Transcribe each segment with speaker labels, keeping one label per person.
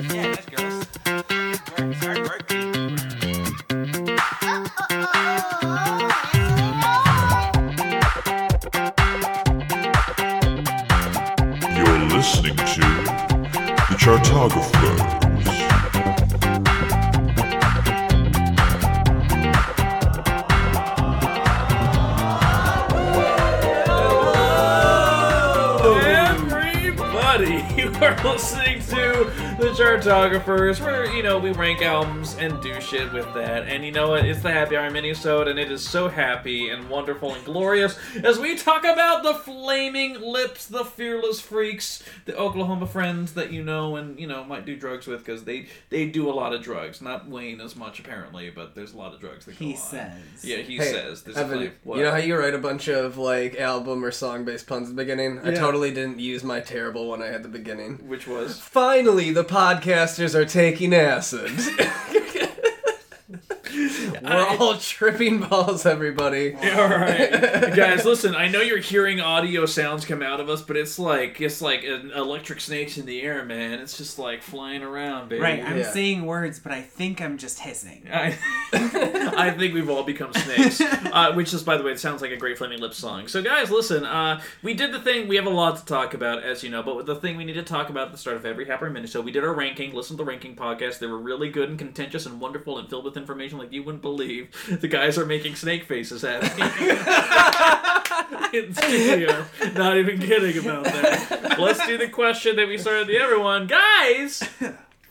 Speaker 1: Yeah.
Speaker 2: The Chartographers,
Speaker 3: where you know we rank albums and do shit with that. And you know what? It's the Happy Hour minisode, and it is so happy and wonderful and glorious as we talk about the Flaming Lips, the Fearless Freaks, the Oklahoma friends that you know and you know might do drugs with because they they do a lot of drugs. Not Wayne as much apparently, but there's a lot of drugs that go
Speaker 4: He
Speaker 3: on.
Speaker 4: says.
Speaker 3: Yeah, he
Speaker 5: Hey,
Speaker 3: says. There's a
Speaker 5: Evan,
Speaker 3: flame- what?
Speaker 5: you know how you write a bunch of like album or song based puns at the beginning? I
Speaker 3: Yeah.
Speaker 5: totally didn't use my terrible one I had at the beginning.
Speaker 3: Which was
Speaker 5: Finally, the podcasters are taking acid. We're all tripping balls, everybody.
Speaker 3: All right, guys. Listen, I know you're hearing audio sounds come out of us, but it's like it's like an electric snakes in the air, man. It's just like flying around, baby.
Speaker 4: Right, I'm
Speaker 5: Yeah.
Speaker 4: saying words, but I think I'm just hissing.
Speaker 3: I, I think we've all become snakes, uh, which is, by the way, it sounds like a great Flaming Lips song. So, guys, listen, uh, we did the thing. We have a lot to talk about, as you know, but the thing we need to talk about at the start of every Happy Minute. So, we did our ranking. Listen to the ranking podcast. They were really good and contentious and wonderful and filled with information like you wouldn't believe. The guys are making snake faces at me in studio. Not even kidding about that. Let's do the question that we started the everyone, guys.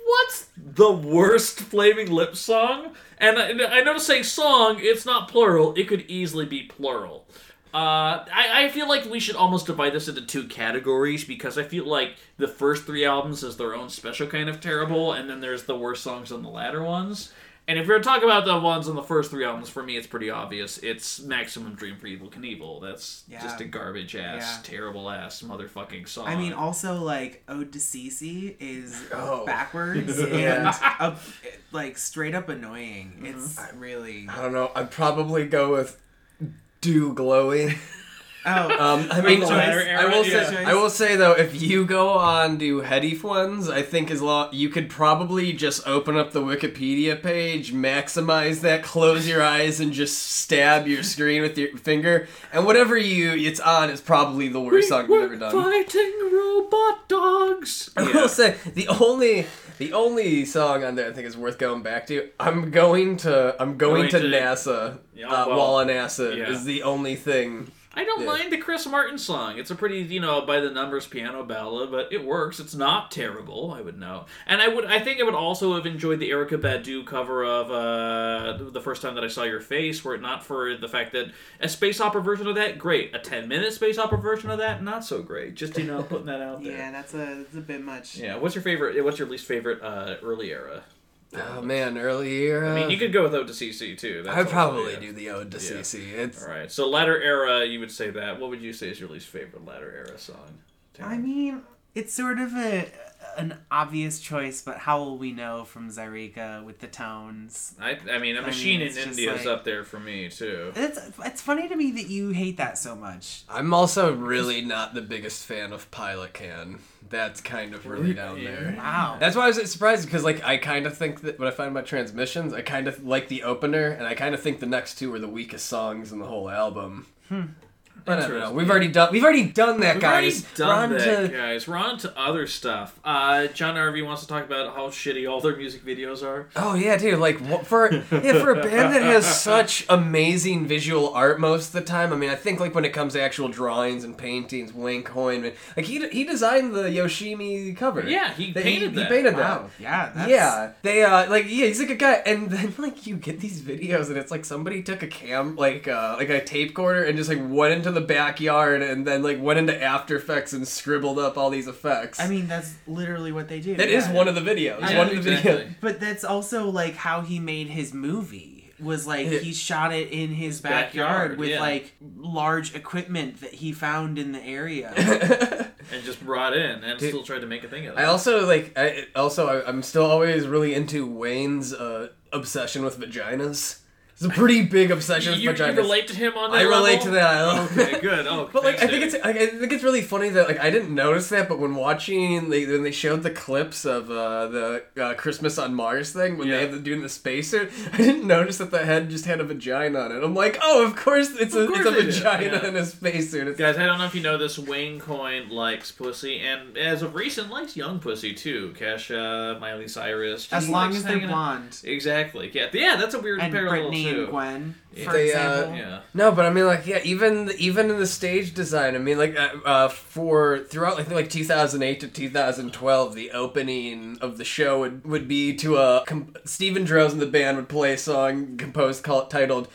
Speaker 3: What's the worst Flaming Lips song? And I, I notice saying song, it's not plural. It could easily be plural. Uh, I, I feel like we should almost divide this into two categories because I feel like the first three albums is their own special kind of terrible, and then there's the worst songs on the latter ones. And if you're talking about the ones on the first three albums, for me, it's pretty obvious. It's Maximum Dream for Evel Knievel. That's
Speaker 4: Yeah.
Speaker 3: just a garbage ass,
Speaker 4: Yeah.
Speaker 3: terrible ass motherfucking song.
Speaker 4: I mean, also like Ode to Cece is
Speaker 5: Oh.
Speaker 4: backwards and a, like straight up annoying. Mm-hmm. It's really
Speaker 5: I don't know. I'd probably go with Do Glowy.
Speaker 4: oh
Speaker 5: Um, I mean, I,
Speaker 4: choice.
Speaker 5: I will
Speaker 3: Yeah.
Speaker 5: say, I will say though, if you go on to Heady Fwends, I think as long you could probably just open up the Wikipedia page, maximize that, close your eyes, and just stab your screen with your finger, and whatever you it's on is probably the worst song we've ever done.
Speaker 3: Fighting robot dogs.
Speaker 5: I will say the only the only song on there I think is worth going back to. I'm going to I'm going,
Speaker 3: Going
Speaker 5: to,
Speaker 3: to-
Speaker 5: NASA.
Speaker 3: Yeah,
Speaker 5: uh,
Speaker 3: well,
Speaker 5: while on acid
Speaker 3: yeah.
Speaker 5: is the only thing.
Speaker 3: I don't
Speaker 5: Yeah.
Speaker 3: mind the Chris Martin song. It's a pretty, you know, by the numbers piano ballad, but it works. It's not terrible, I would know. And I would I think I would also have enjoyed the Erykah Badu cover of uh the first time that I saw your face, were it not for the fact that a space opera version of that, great. A 10 minute space opera version of that, not so great. Just, you know, putting that out there.
Speaker 4: yeah, that's a that's a bit much.
Speaker 3: Yeah, what's your favorite what's your least favorite uh early era?
Speaker 5: Oh man, early era.
Speaker 3: I mean, you could go with Ode to CC too. That's
Speaker 5: I'd probably do the ode to
Speaker 3: Yeah.
Speaker 5: CC. It's
Speaker 3: All right. So latter era, you would say that. What would you say is your least favorite latter era song?
Speaker 4: I mean, it's sort of a an obvious choice, but how will we know from Zaireeka with the tones?
Speaker 3: I, I mean, a machine
Speaker 4: mean,
Speaker 3: in
Speaker 4: it's just
Speaker 3: India is
Speaker 4: like-
Speaker 3: up there for me too.
Speaker 4: It's it's funny to me that you hate that so much.
Speaker 5: I'm also really not the biggest fan of Pilot Can. That's kind of really down there.
Speaker 4: Wow.
Speaker 5: That's why I was surprised because like I kind of think that when I find my transmissions, I kind of like the opener, and I kind of think the next two are the weakest songs in the whole album. Hmm. But I don't know. We've already done. We've already done that,
Speaker 3: We've
Speaker 5: guys.
Speaker 3: already done
Speaker 5: We're on
Speaker 3: that,
Speaker 5: to-
Speaker 3: guys. We're on to other stuff. Uh, Jon Harvey wants to talk about how shitty all their music videos are.
Speaker 5: Oh yeah, dude! Like for yeah, for a band that has such amazing visual art most of the time. I mean, I think like when it comes to actual drawings and paintings, Wayne Coyne, like he he designed the Yoshimi cover.
Speaker 3: Yeah, he
Speaker 5: They-
Speaker 3: painted
Speaker 5: he,
Speaker 3: that.
Speaker 5: He painted
Speaker 4: Wow.
Speaker 5: that.
Speaker 4: Yeah. That's,
Speaker 5: Yeah, they uh like yeah, he's like a good guy, and then like you get these videos, and it's like somebody took a cam like uh like a tape recorder and just like went into the backyard, and then like went into After Effects and scribbled up all these effects.
Speaker 4: I mean, that's literally what they do.
Speaker 5: that is
Speaker 4: yeah.
Speaker 5: one of the videos.
Speaker 3: Yeah,
Speaker 5: one of the
Speaker 3: exactly.
Speaker 5: videos.
Speaker 4: But that's also like how he made his movie. Was like he shot it in his
Speaker 3: backyard,
Speaker 4: backyard, with
Speaker 3: yeah.
Speaker 4: like large equipment that he found in the area.
Speaker 3: and just brought in and
Speaker 5: Dude,
Speaker 3: still tried to make a thing of it.
Speaker 5: I also like. I also I, I'm still always really into Wayne's uh, obsession with vaginas. It's a pretty big obsession
Speaker 3: You,
Speaker 5: with
Speaker 3: you
Speaker 5: vaginas.
Speaker 3: relate to him on that
Speaker 5: I relate
Speaker 3: level?
Speaker 5: to that. I love
Speaker 3: Okay, good. Oh,
Speaker 5: But like, I
Speaker 3: thanks,
Speaker 5: think it's like, I think it's really funny that like I didn't notice that, but when watching they, when they showed the clips of uh, the uh, Christmas on Mars thing when
Speaker 3: Yeah.
Speaker 5: they had the dude in the spacesuit, I didn't notice that the head just had a vagina on it. I'm like, oh, of course it's a
Speaker 3: course
Speaker 5: it's a vagina
Speaker 3: yeah.
Speaker 5: in a spacesuit. It's,
Speaker 3: Guys, I don't know if you know this. Wayne Coyne likes pussy, and as of recent, likes young pussy too. Kesha, Miley Cyrus.
Speaker 4: As long as they're
Speaker 3: hanging out-
Speaker 4: blonde.
Speaker 3: Exactly. Yeah, yeah, that's a weird
Speaker 4: And
Speaker 3: parallel
Speaker 4: Brittany
Speaker 3: too.
Speaker 4: and Gwen, for
Speaker 5: They, uh.
Speaker 3: Yeah.
Speaker 5: No, but I mean, like, yeah, even even in the stage design, I mean, like, uh, uh, for throughout, I think, like 2008 to 2012, the opening of the show would, would be to a com- Steven Drozd and the band would play a song composed called titled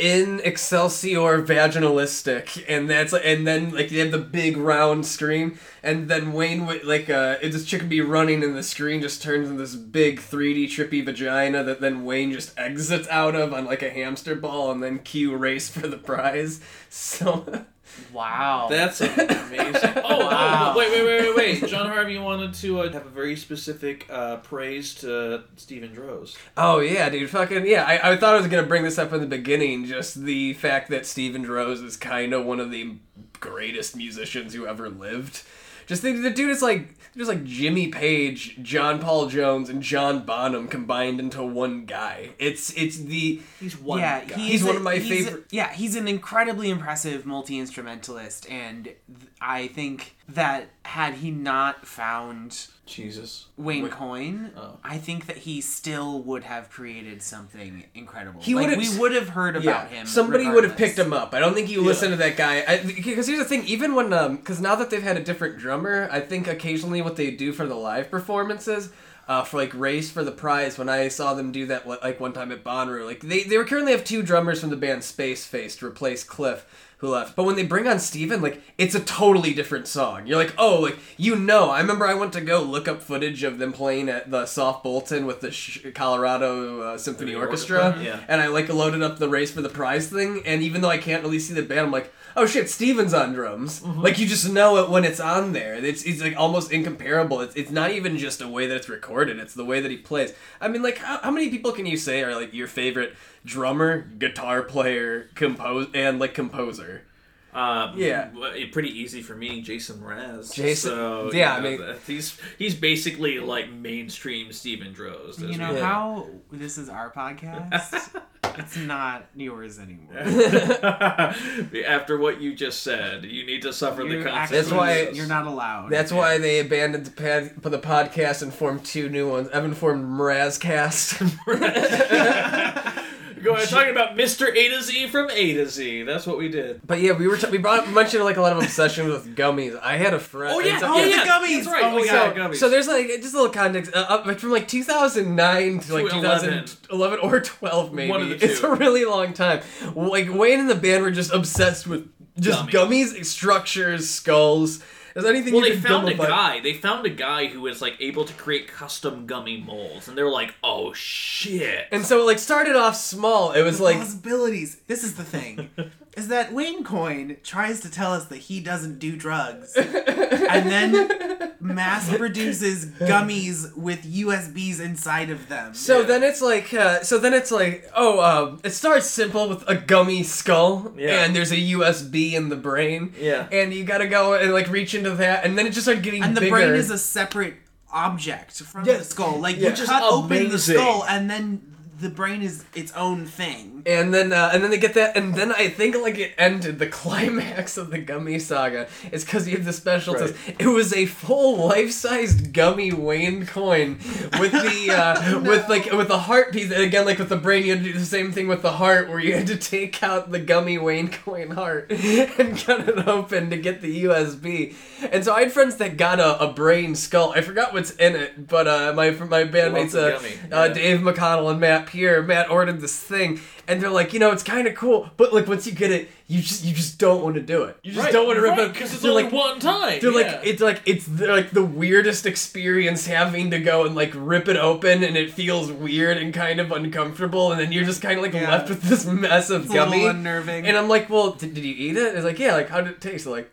Speaker 5: "In Excelsior Vaginalistic," and that's and then like they have the big round screen, and then Wayne would like uh, it, this chick would be running, and the screen just turns into this big 3D trippy vagina that then Wayne just exits out of on like a hamster ball, and then cue race for the prize. So.
Speaker 4: Wow.
Speaker 3: That's amazing. Oh,
Speaker 4: Wow.
Speaker 3: oh, wait, wait, wait, wait, wait. Jon Harvey wanted to uh, have a very specific uh, praise to Steven Drozd.
Speaker 5: Oh yeah, dude, fucking yeah. I, I thought I was gonna bring this up in the beginning, just the fact that Steven Drozd is kind of one of the greatest musicians who ever lived. Just think the dude is like just like Jimmy Page, John Paul Jones, and John Bonham combined into one guy. It's it's the
Speaker 3: He's one
Speaker 4: yeah,
Speaker 3: guy.
Speaker 5: He's one of my
Speaker 4: he's
Speaker 5: favorite-
Speaker 4: yeah, he's an incredibly impressive multi instrumentalist, and th- I think that had he not found
Speaker 3: Jesus.
Speaker 4: Wayne Coyne,
Speaker 3: Oh.
Speaker 4: I think that he still would have created something incredible.
Speaker 5: He
Speaker 4: like,
Speaker 5: would've-
Speaker 4: we would have heard about him.
Speaker 5: Somebody would have picked him up. I don't think you listen to that guy. Because here's the thing: even when, um, because now that they've had a different drummer, I think occasionally what they do for the live performances, uh, for like race for the prize. When I saw them do that, like one time at Bonnaroo, like they they were currently have two drummers from the band Space Face to replace Cliff. Who left? But when they bring on Steven, like it's a totally different song. You're like, oh, like you know. I remember I went to go look up footage of them playing at the Soft Bulletin with the Sh- Colorado uh, Symphony Orchestra,
Speaker 3: orchestra? Yeah.
Speaker 5: and I like loaded up the race for the prize thing, and even though I can't really see the band, I'm like, oh shit, Steven's on drums.
Speaker 3: Mm-hmm.
Speaker 5: Like you just know it when it's on there. It's it's like almost incomparable. It's it's not even just a way that it's recorded. It's the way that he plays. I mean, like how, how many people can you say are like your favorite drummer, guitar player, compose, and like composer?
Speaker 3: Um,
Speaker 5: Yeah.
Speaker 3: Pretty easy for me, Jason Mraz.
Speaker 5: Jason-
Speaker 3: So,
Speaker 5: yeah,
Speaker 3: you
Speaker 5: I mean-
Speaker 3: he's he's basically like mainstream Steven Drozd.
Speaker 4: You know
Speaker 5: Yeah.
Speaker 4: how this is our podcast? it's not yours anymore.
Speaker 3: After what you just said, you need to suffer the
Speaker 4: You're
Speaker 3: consequences.
Speaker 5: That's why-
Speaker 4: you're not allowed.
Speaker 5: That's why they abandoned the, pad, the podcast and formed two new ones. Evan formed Mrazcast.
Speaker 3: Go ahead, talking about Mr. A to Z from A to Z. That's what we did.
Speaker 5: But yeah, we were t- we brought mentioned like a lot of obsession with gummies. I had a friend.
Speaker 3: Oh yeah, oh yeah,
Speaker 4: the gummies!
Speaker 3: That's right.
Speaker 4: Oh my
Speaker 3: Oh, yeah,
Speaker 4: God.
Speaker 3: gummies.
Speaker 5: So there's like just a little context. Uh, up from like 2009 to like
Speaker 3: 11.
Speaker 5: 2011 or 12 maybe.
Speaker 3: One of the
Speaker 5: It's a really long time. Like Wayne and the band were just obsessed with just
Speaker 3: Gummies.
Speaker 5: gummies, structures, skulls. Is anything
Speaker 3: well,
Speaker 5: you
Speaker 3: they
Speaker 5: can
Speaker 3: found a guy. They found a guy who was like able to create custom gummy molds, and they were like, "Oh shit!"
Speaker 5: And so it like started off small. It was
Speaker 4: The
Speaker 5: like
Speaker 4: possibilities. This is the thing, is that Wayne Coyne tries to tell us that he doesn't do drugs, and then mass produces gummies with USBs inside of them.
Speaker 5: So
Speaker 3: Yeah.
Speaker 5: then it's like, uh, so then it's like, oh, um, it starts simple with a gummy skull,
Speaker 3: Yeah.
Speaker 5: and there's a USB in the brain,
Speaker 3: Yeah.
Speaker 5: and you gotta go and like reach into that, and then it just started getting
Speaker 4: and the
Speaker 5: bigger.
Speaker 4: brain is a separate object from
Speaker 5: Yeah.
Speaker 4: the skull. Like
Speaker 5: Yeah.
Speaker 4: you
Speaker 3: Which is
Speaker 4: cut open the
Speaker 3: amazing.
Speaker 4: skull, and then the brain is its own thing.
Speaker 5: and then uh, and then they get that, and then I think like it ended the climax of the gummy saga is because you have the special
Speaker 3: Right.
Speaker 5: test. It was a full life sized gummy Wayne Coyne with the uh, with like with the heart piece, and again like with the brain, you had to do the same thing with the heart, where you had to take out the gummy Wayne Coyne heart and cut it open to get the USB. And so I had friends that got a, a brain skull. I forgot what's in it, but uh, my my bandmates, uh,
Speaker 3: gummy,
Speaker 5: uh,
Speaker 3: yeah.
Speaker 5: Dave McConnell and Matt Pierre, Matt ordered this thing, and they're like, you know, it's kind of cool, but like once you get it, you just you just don't want to do it. You just don't want to rip it
Speaker 3: because it's only
Speaker 5: like,
Speaker 3: one time.
Speaker 5: they're
Speaker 3: yeah.
Speaker 5: like it's like it's like the weirdest experience having to go and like rip it open and it feels weird and kind of uncomfortable and then you're just kind of like
Speaker 4: Yeah.
Speaker 5: left with this mess of
Speaker 4: It's a
Speaker 5: gummy
Speaker 4: little unnerving.
Speaker 5: and I'm like well did, did you eat it it's like yeah like how did it taste They're like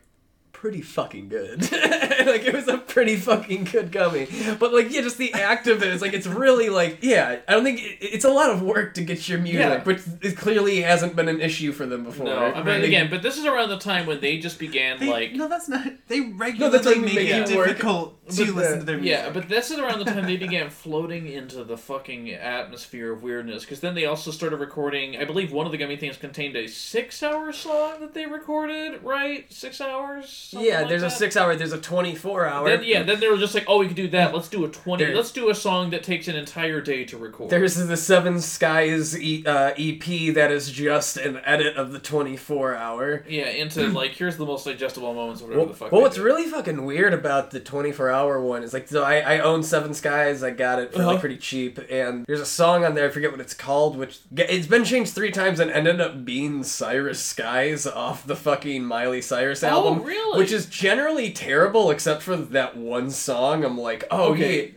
Speaker 5: pretty fucking good. like it was a pretty fucking good gummy. But like yeah, just the act of it is like it's really like yeah. I don't think it, it's a lot of work to get your music,
Speaker 3: Yeah.
Speaker 5: but it clearly hasn't been an issue for them before.
Speaker 3: No, I mean again, but this is around the time when they just began
Speaker 4: They,
Speaker 3: like
Speaker 4: no, that's not. They
Speaker 5: No,
Speaker 4: regularly
Speaker 5: that's like
Speaker 4: make
Speaker 5: making
Speaker 4: it
Speaker 5: it work.
Speaker 4: difficult to
Speaker 5: But
Speaker 4: listen
Speaker 5: the-
Speaker 4: to their music.
Speaker 3: Yeah, but this is around the time they began floating into the fucking atmosphere of weirdness. Because then they also started recording. I believe one of the gummy things contained a six-hour song that they recorded. Right, six hours.
Speaker 5: yeah,
Speaker 3: like
Speaker 5: there's a six hour, there's a twenty four hour.
Speaker 3: Then, yeah, then they were just like, "Oh, we could do that. Let's do a twenty.
Speaker 5: There-
Speaker 3: Let's do a song that takes an entire day to record."
Speaker 5: There's the Seven Skies e- uh, EP that is just an edit of the 24 hour.
Speaker 3: yeah, into like here's the most digestible moments, whatever
Speaker 5: Well,
Speaker 3: the fuck.
Speaker 5: well what's
Speaker 3: do.
Speaker 5: really fucking weird about the 24 hour one is like, so I, I own Seven Skies, I got it for
Speaker 3: Uh-huh.
Speaker 5: like pretty cheap, and there's a song on there, I forget what it's called, which it's been changed three times and ended up being Cyrus Skies off the fucking Miley Cyrus album.
Speaker 3: Oh, really?
Speaker 5: Which is generally terrible except for that one song. I'm like, oh,
Speaker 3: Okay. Yeah,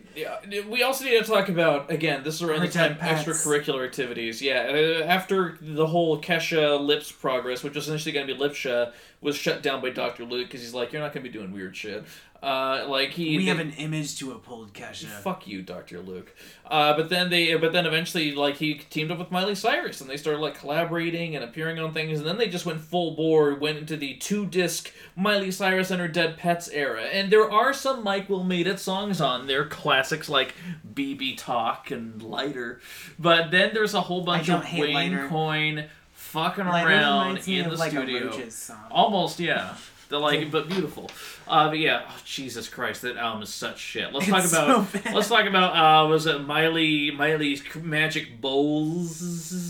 Speaker 3: we also need to talk about again. This is around the time
Speaker 4: pets.
Speaker 3: extracurricular activities. Yeah, uh, after the whole Kesha Lips progress, which was initially going to be Lipsha, was shut down by Dr. Luke because he's like, you're not going to be doing weird shit. Uh, like he,
Speaker 4: we
Speaker 3: they-
Speaker 4: have an image to uphold, Kesha.
Speaker 3: Fuck you, Doctor Luke. Uh, but then they, but then eventually, like he teamed up with Miley Cyrus, and they started like collaborating and appearing on things, and then they just went full bore, went into the two disc Miley Cyrus and her Dead Pets era. And there are some Mike Will Made It songs on there, classics like BB Talk and Lighter. But then there's a whole bunch of Wayne
Speaker 4: Lighter.
Speaker 3: Coyne fucking
Speaker 4: Lighter
Speaker 3: around in the
Speaker 4: like
Speaker 3: studio. Almost, yeah. They're like, but beautiful. Uh, but yeah, oh, Jesus Christ, that album is such shit. Let's talk
Speaker 4: It's
Speaker 3: about.
Speaker 4: so bad.
Speaker 3: let's talk about. Uh, was it Miley? Miley's Magic Bowls.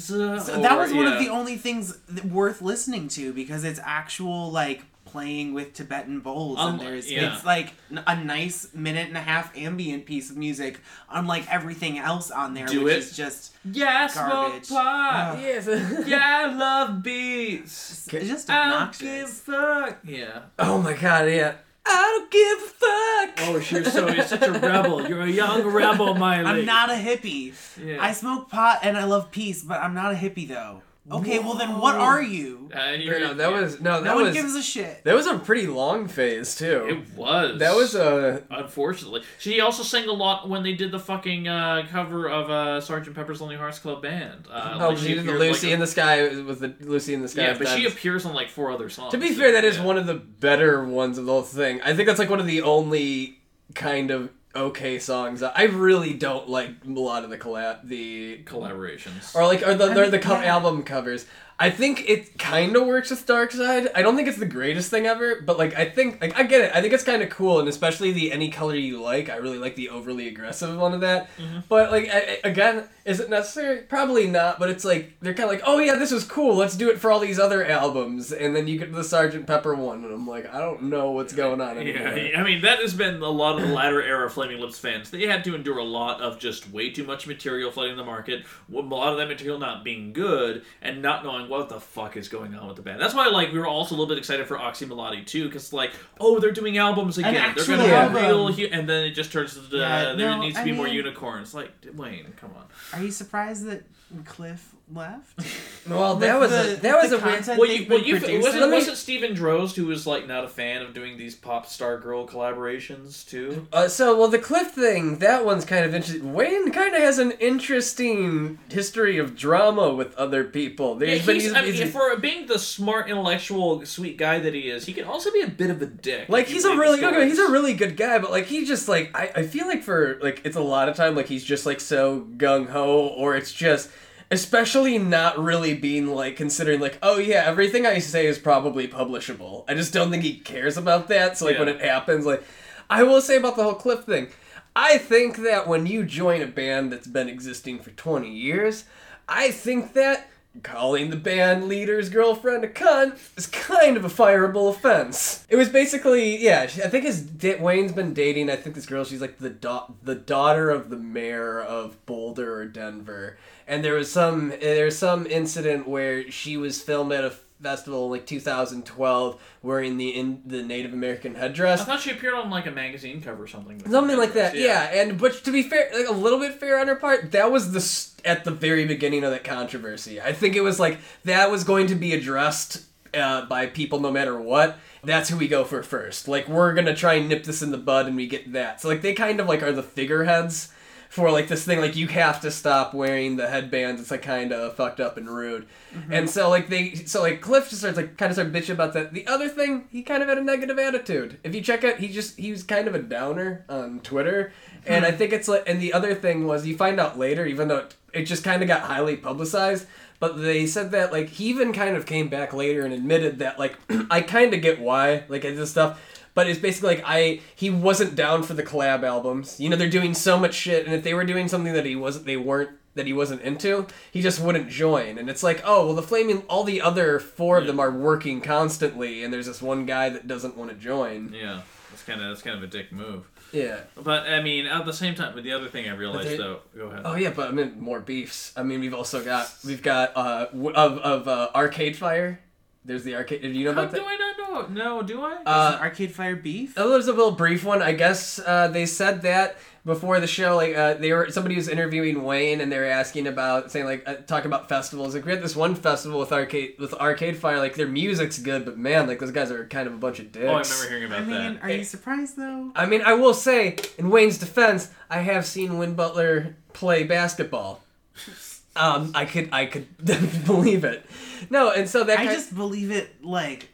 Speaker 4: So that was one of the only things worth listening to because it's actual like playing with Tibetan bowls
Speaker 3: Um,
Speaker 4: and there's
Speaker 3: yeah.
Speaker 4: it's like a nice minute and a half ambient piece of music unlike everything else on there
Speaker 3: Do
Speaker 4: which
Speaker 3: it.
Speaker 4: is just
Speaker 3: Yeah,
Speaker 4: Garbage.
Speaker 3: smoke pot.
Speaker 4: Ugh.
Speaker 5: Yes.
Speaker 3: yeah, I love beats.
Speaker 4: it's just
Speaker 3: I don't give a
Speaker 4: obnoxious.
Speaker 3: fuck. Yeah.
Speaker 5: oh my god, yeah. I don't give a fuck.
Speaker 3: Oh, you're so you're such a rebel. You're a young rebel, Miley.
Speaker 4: I'm not a hippie.
Speaker 3: Yeah.
Speaker 4: I smoke pot and I love peace, but I'm not a hippie though. Okay, well then what are you?
Speaker 3: Uh, you're,
Speaker 5: no, that
Speaker 3: yeah.
Speaker 5: was no, that
Speaker 4: No one
Speaker 5: was
Speaker 4: gives a shit.
Speaker 5: that was a pretty long phase too.
Speaker 3: It was.
Speaker 5: that was a
Speaker 3: Unfortunately, she also sang a lot when they did the fucking uh, cover of uh, Sergeant Pepper's Lonely Hearts Club Band. Uh,
Speaker 5: oh,
Speaker 3: like,
Speaker 5: she did the Lucy
Speaker 3: like,
Speaker 5: in the Sky with the Lucy in the Sky.
Speaker 3: Yeah, but she appears on like four other songs.
Speaker 5: To be
Speaker 3: so,
Speaker 5: fair, that is
Speaker 3: yeah.
Speaker 5: one of the better ones of the whole thing. I think that's like one of the only kind of okay songs. I really don't like a lot of the collab, the
Speaker 3: collaborations.
Speaker 5: or like or the
Speaker 4: I
Speaker 5: or
Speaker 4: mean,
Speaker 5: the co-
Speaker 4: yeah.
Speaker 5: album covers. I think it kind of works with Dark Side. I don't think it's the greatest thing ever, but like I think like I get it. I think it's kind of cool, and especially the any color you like. I really like the overly aggressive one of that.
Speaker 3: Mm-hmm.
Speaker 5: But like I, again, is it necessary? Probably not. But it's like they're kind of like, oh yeah, this is cool. Let's do it for all these other albums, and then you get the Sergeant Pepper one, and I'm like, I don't know what's going on anymore.
Speaker 3: Yeah, I mean that has been a lot of the latter era Flaming Lips fans. They had to endure a lot of just way too much material flooding the market, a lot of that material not being good, and not knowing what the fuck is going on with the band. That's why, like, we were also a little bit excited for Oczy Mlody too, because like, oh, they're doing albums again. They're
Speaker 4: actual
Speaker 3: gonna have
Speaker 5: album.
Speaker 3: real, hu- and then it just turns to the,
Speaker 4: Yeah,
Speaker 3: there
Speaker 4: no,
Speaker 3: needs to
Speaker 4: I
Speaker 3: be more
Speaker 4: mean-
Speaker 3: unicorns. Like, Wayne, come on.
Speaker 4: Are you surprised that Cliff left?
Speaker 5: Well, that
Speaker 4: With
Speaker 5: was a that was
Speaker 4: the
Speaker 5: a weird.
Speaker 4: content
Speaker 3: Well,
Speaker 4: they've
Speaker 3: you, well, you was it, was it Steven Drozd who was like not a fan of doing these pop star girl collaborations too?
Speaker 5: Uh, so, well, the Cliff thing, that one's kind of interesting. Wayne kind of has an interesting history of drama with other people.
Speaker 3: Yeah,
Speaker 5: There's been-
Speaker 3: he's, I mean,
Speaker 5: he's-
Speaker 3: for being the smart, intellectual, sweet guy that he is, he can also be a bit of a dick.
Speaker 5: like he's a really
Speaker 3: the
Speaker 5: okay, he's a really good guy, but like he just like I, I feel like for like it's a lot of time like he's just like so gung ho or it's just especially not really being like considering like oh yeah everything I say is probably publishable. I just don't think he cares about that. So like when it happens like I will say about the whole Cliff thing. I think that when you join a band that's been existing for 20 years, I think that calling the band leader's girlfriend a cunt is kind of a fireable offense. It was basically, yeah, I think his Wayne's been dating, I think this girl, she's like the da- the daughter of the mayor of Boulder or Denver. And there was some there's some incident where she was filmed at a festival in like 2012 wearing the in the Native American headdress.
Speaker 3: I thought she appeared on like a magazine cover or something.
Speaker 5: Something like that, yeah. And but to be fair, like a little bit fair on her part, that was the s- at the very beginning of that controversy. I think it was like that was going to be addressed uh, by people no matter what, that's who we go for first. Like we're gonna try and nip this in the bud, and we get that. So like they kind of like are the figureheads for like this thing. Like you have to stop wearing the headbands. It's like kind of fucked up and rude. Mm-hmm. And so like they, so like Cliff just starts like kind of started bitching about that. The other thing, he kind of had a negative attitude. If you check out, he just he was kind of a downer on Twitter. And I hmm. think it's like, and the other thing was you find out later, even though it, it just kind of got highly publicized. But they said that like he even kind of came back later and admitted that like I kind of get why like I did this stuff, but it's basically like I he wasn't down for the collab albums. You know they're doing so much shit, and if they were doing something that he wasn't, they weren't that he wasn't into, he just wouldn't join. And it's like oh well the flaming all the other four of them are working constantly, and there's this one guy that doesn't want to join.
Speaker 3: Yeah, that's kind of that's kind of a dick move.
Speaker 5: Yeah.
Speaker 3: But I mean, at the same time, but the other thing I realized
Speaker 5: they-
Speaker 3: though, go ahead.
Speaker 5: Oh yeah, but I mean more beefs. I mean we've also got we've got uh of of uh, Arcade Fire. There's the arcade. Do you know
Speaker 3: How
Speaker 5: about
Speaker 3: do
Speaker 5: that?
Speaker 3: I not know? No, do I?
Speaker 5: Uh,
Speaker 4: Arcade Fire beef.
Speaker 5: Oh, there's a little brief one. I guess uh, they said that before the show. Like uh, they were somebody was interviewing Wayne, and they were asking about saying like uh, talking about festivals. Like we had this one festival with arcade with Arcade Fire. Like their music's good, but man, like those guys are kind of a bunch of dicks.
Speaker 3: oh, I remember hearing
Speaker 4: I
Speaker 3: about
Speaker 4: mean,
Speaker 3: that.
Speaker 4: are you surprised though?
Speaker 5: I mean, I will say, in Wayne's defense, I have seen Win Butler play basketball. Um, I could, I could believe it. No, and so that
Speaker 4: I just believe it like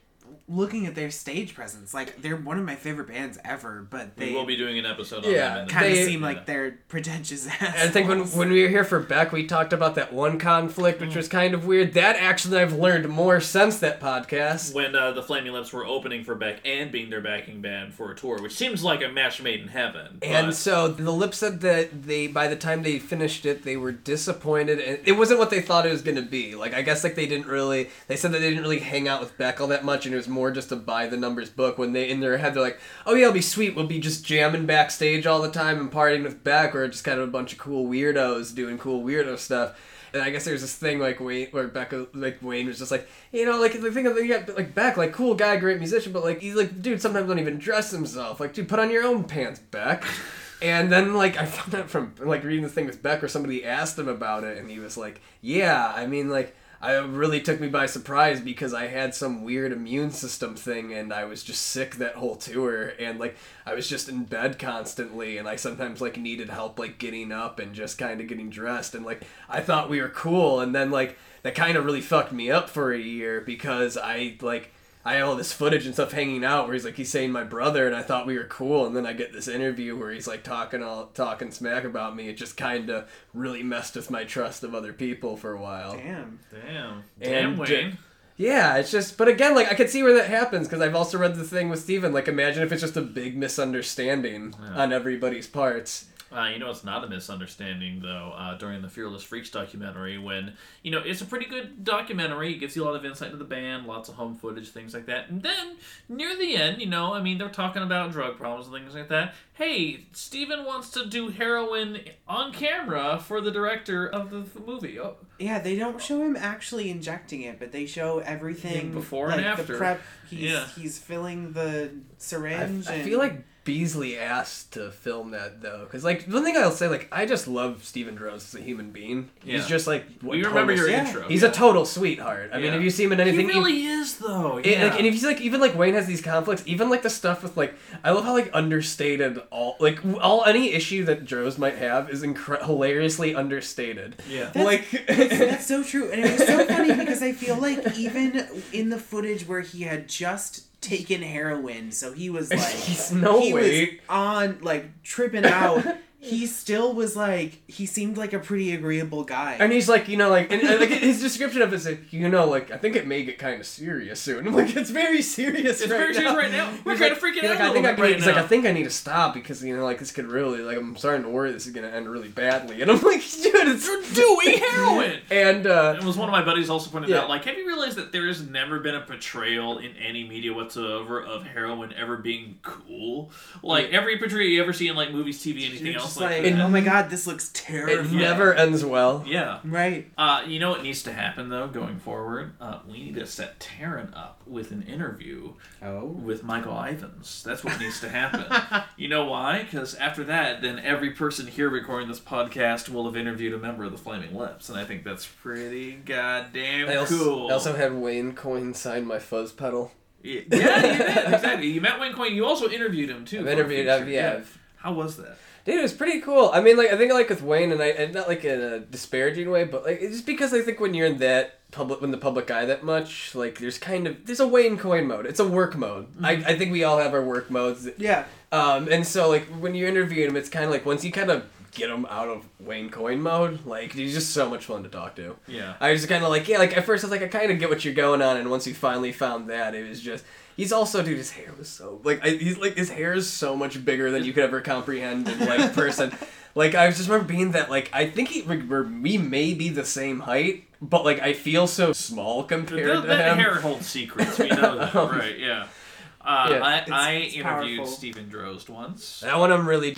Speaker 4: looking at their stage presence. Like they're one of my favorite bands ever, but
Speaker 3: we
Speaker 4: they
Speaker 3: will be doing an episode on
Speaker 5: Yeah,
Speaker 3: them.
Speaker 4: kind of
Speaker 5: they-
Speaker 4: seem
Speaker 3: Yeah.
Speaker 4: like they're pretentious ass.
Speaker 5: I think when when we were here for Beck, we talked about that one conflict, which was kind of weird. That actually, I've learned more since that podcast.
Speaker 3: when uh, the Flaming Lips were opening for Beck and being their backing band for a tour, which seems like a match made in heaven.
Speaker 5: And so the Lips said that they, by the time they finished it, they were disappointed, and it wasn't what they thought it was going to be. Like I guess like they didn't really. They said that they didn't really hang out with Beck all that much, and it was more just a buy the numbers book. When they in their head they're like, oh yeah, it'll be sweet. We'll be just jamming backstage all the time and partying with Beck, or just kind of a bunch of cool weirdos doing cool weirdo stuff. And I guess there's this thing like Wayne, where Becca, like Wayne was just like, you know, like the thing of got like Beck, like cool guy, great musician, but like he's like, dude, sometimes don't even dress himself. Like, dude, put on your own pants, Beck. And then like I found out from like reading this thing with Beck, where somebody asked him about it, and he was like, yeah, I mean like. I really took me by surprise because I had some weird immune system thing and I was just sick that whole tour. And like I was just in bed constantly and I sometimes like needed help like getting up and just kind of getting dressed. And like I thought we were cool. And then like that kind of really fucked me up for a year because I like I had all this footage and stuff hanging out where he's like he's saying my brother and I thought we were cool and then I get this interview where he's like talking all talking smack about me. It just kind of really messed with my trust of other people for a while.
Speaker 4: damn.
Speaker 3: damn, damn,
Speaker 5: And,
Speaker 3: Wayne.
Speaker 5: Yeah, it's just, but again, like I could see where that happens because I've also read the thing with Steven. Like, imagine if it's just a big misunderstanding
Speaker 3: Yeah.
Speaker 5: on everybody's parts.
Speaker 3: Uh, you know, it's not a misunderstanding though. Uh, during the Fearless Freaks documentary, when you know it's a pretty good documentary, it gives you a lot of insight into the band, lots of home footage, things like that. And then near the end, you know, I mean, they're talking about drug problems and things like that. Hey, Steven wants to do heroin on camera for the director of the f- movie. Oh,
Speaker 4: Yeah, they don't show him actually injecting it, but they show everything
Speaker 3: Yeah, before
Speaker 4: like
Speaker 3: and after.
Speaker 4: The prep. He's
Speaker 3: Yeah.
Speaker 4: he's filling the
Speaker 5: I,
Speaker 4: syringe.
Speaker 5: I
Speaker 4: and-
Speaker 5: feel like Beesley asked to film that though, because like one thing I'll say, like I just love Steven Drozd as a human being.
Speaker 3: Yeah.
Speaker 5: He's just like what
Speaker 3: we remember
Speaker 5: total-
Speaker 3: your
Speaker 4: yeah.
Speaker 3: intro.
Speaker 5: He's
Speaker 3: yeah.
Speaker 5: a total sweetheart. I mean,
Speaker 3: Yeah.
Speaker 5: if you see him in anything,
Speaker 3: He
Speaker 5: anything,
Speaker 3: really is though.
Speaker 5: It,
Speaker 3: Yeah.
Speaker 5: like, and if you like, even like Wayne has these conflicts, even like the stuff with like, I love how like understated all like all any issue that Drozd might have is incre- hilariously understated.
Speaker 3: yeah.
Speaker 5: like,
Speaker 4: That's so true, and it was so funny because I feel like even in the footage where he had just taken heroin, so he was like,
Speaker 5: He's no
Speaker 4: he
Speaker 5: way.
Speaker 4: was on like tripping out. he still was like, he seemed like a pretty agreeable guy.
Speaker 5: and he's like, you know, like, and, and, like his description of it is like, you know, like I think it may get kind of serious soon. I'm like, it's very serious.
Speaker 3: It's
Speaker 5: right
Speaker 3: very serious
Speaker 5: now.
Speaker 3: right now. We're kind of freaking out
Speaker 5: like,
Speaker 3: a
Speaker 5: I
Speaker 3: little
Speaker 5: think I
Speaker 3: bit
Speaker 5: can,
Speaker 3: right
Speaker 5: he's
Speaker 3: now.
Speaker 5: like, I think I need to stop because you know, like this could really, like, I'm starting to worry this is gonna end really badly. And I'm like, dude, it's
Speaker 3: You're doing heroin.
Speaker 5: And uh,
Speaker 3: It was one of my buddies also pointed
Speaker 5: Yeah.
Speaker 3: out, like, have you realized that there has never been a portrayal in any media whatsoever of heroin ever being cool? Like, every portrayal you ever see in, like, movies, TV, anything else
Speaker 4: just
Speaker 3: like,
Speaker 4: like, oh my god, this looks terrible.
Speaker 5: it
Speaker 4: terrifying.
Speaker 5: never ends well.
Speaker 3: Yeah.
Speaker 4: Right.
Speaker 3: Uh, you know what needs to happen, though, going forward? Uh, we need to set Taran up with an interview
Speaker 4: Oh.
Speaker 3: with Michael Ivins. That's what needs to happen. you know why? Because after that, then every person here recording this podcast will have interviewed a member of the Flaming Lips, and I think that's pretty goddamn
Speaker 5: I also,
Speaker 3: cool.
Speaker 5: I also had Wayne Coyne sign my fuzz pedal.
Speaker 3: Yeah, yeah, you did exactly. You met Wayne Coyne. You also interviewed him too.
Speaker 5: I've interviewed. I've, yeah. I've-
Speaker 3: How was that?
Speaker 5: Dude, it was pretty cool. I mean, like I think like with Wayne, and I and not like in a disparaging way, but like it's just because I think when you're in that public, when the public eye that much, like there's kind of there's a Wayne Coyne mode. It's a work mode. I, I think we all have our work modes.
Speaker 4: Yeah.
Speaker 5: Um, and so like when you interview him, it's kind of like once you kind of get him out of Wayne Coyne mode, like he's just so much fun to talk to.
Speaker 3: Yeah.
Speaker 5: I was kind of like, yeah, like at first I was like, I kind of get what you're going on, and once you finally found that, it was just. He's also, dude. His hair was so like I, he's like his hair is so much bigger than you could ever comprehend in like person. like I just remember being that like I think he we we may be the same height, but like I feel so small compared
Speaker 3: That,
Speaker 5: to
Speaker 3: that
Speaker 5: him.
Speaker 3: hair holds secrets. We know that, right? Yeah. Uh,
Speaker 5: Yeah.
Speaker 3: I,
Speaker 4: It's-
Speaker 3: I
Speaker 4: it's
Speaker 3: interviewed
Speaker 4: powerful.
Speaker 3: Steven Drozd once.
Speaker 5: That one I'm really,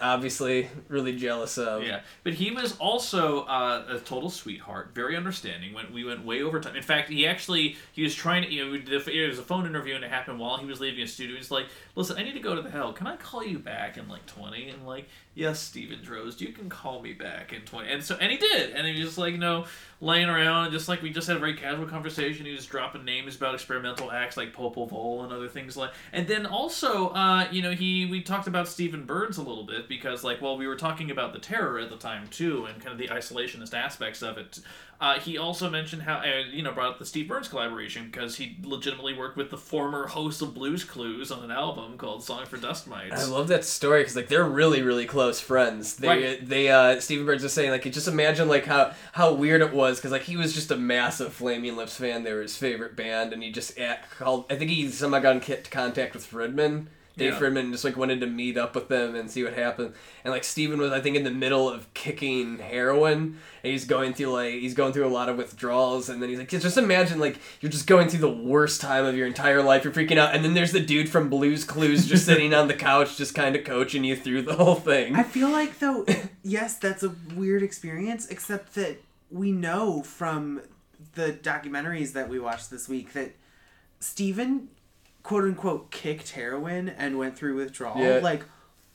Speaker 5: obviously, really jealous of.
Speaker 3: Yeah, but he was also uh, a total sweetheart, very understanding. When we went way over time. In fact, he actually he was trying to. You know, it was a phone interview and it happened while he was leaving a studio. He's like, "Listen, I need to go to the hell. Can I call you back in like 20? And like, yes, Steven Drozd, you can call me back in 20. And so, and he did. And he was just like, you know, laying around and just like we just had a very casual conversation. He was dropping names about experimental acts like Popol Vuh and other things like. And then also, uh, you know, he we talked about Stephen Burns a little bit because like, well, we were talking about the terror at the time too, and kind of the isolationist aspects of it. Uh, he also mentioned how, uh, you know, brought up the Steve Burns collaboration because he legitimately worked with the former host of Blues Clues on an album called "Song for Dust Mites."
Speaker 5: I love that story because like they're really really close friends. They
Speaker 3: Right.
Speaker 5: they uh Stephen Burns was saying like just imagine like how how weird it was because like he was just a massive Flaming Lips fan. They were his favorite band, and he just at, called. I think he somehow got in contact with Fridman. Dave
Speaker 3: Yeah.
Speaker 5: Fridman just like wanted to meet up with them and see what happened. And like Steven was I think in the middle of kicking heroin and he's going through like he's going through a lot of withdrawals and then he's like just imagine like you're just going through the worst time of your entire life, you're freaking out and then there's the dude from Blues Clues just sitting on the couch just kind of coaching you through the whole thing.
Speaker 4: I feel like though, yes, that's a weird experience. Except that we know from the documentaries that we watched this week that Steven, quote unquote, kicked heroin and went through withdrawal
Speaker 5: Yeah.
Speaker 4: like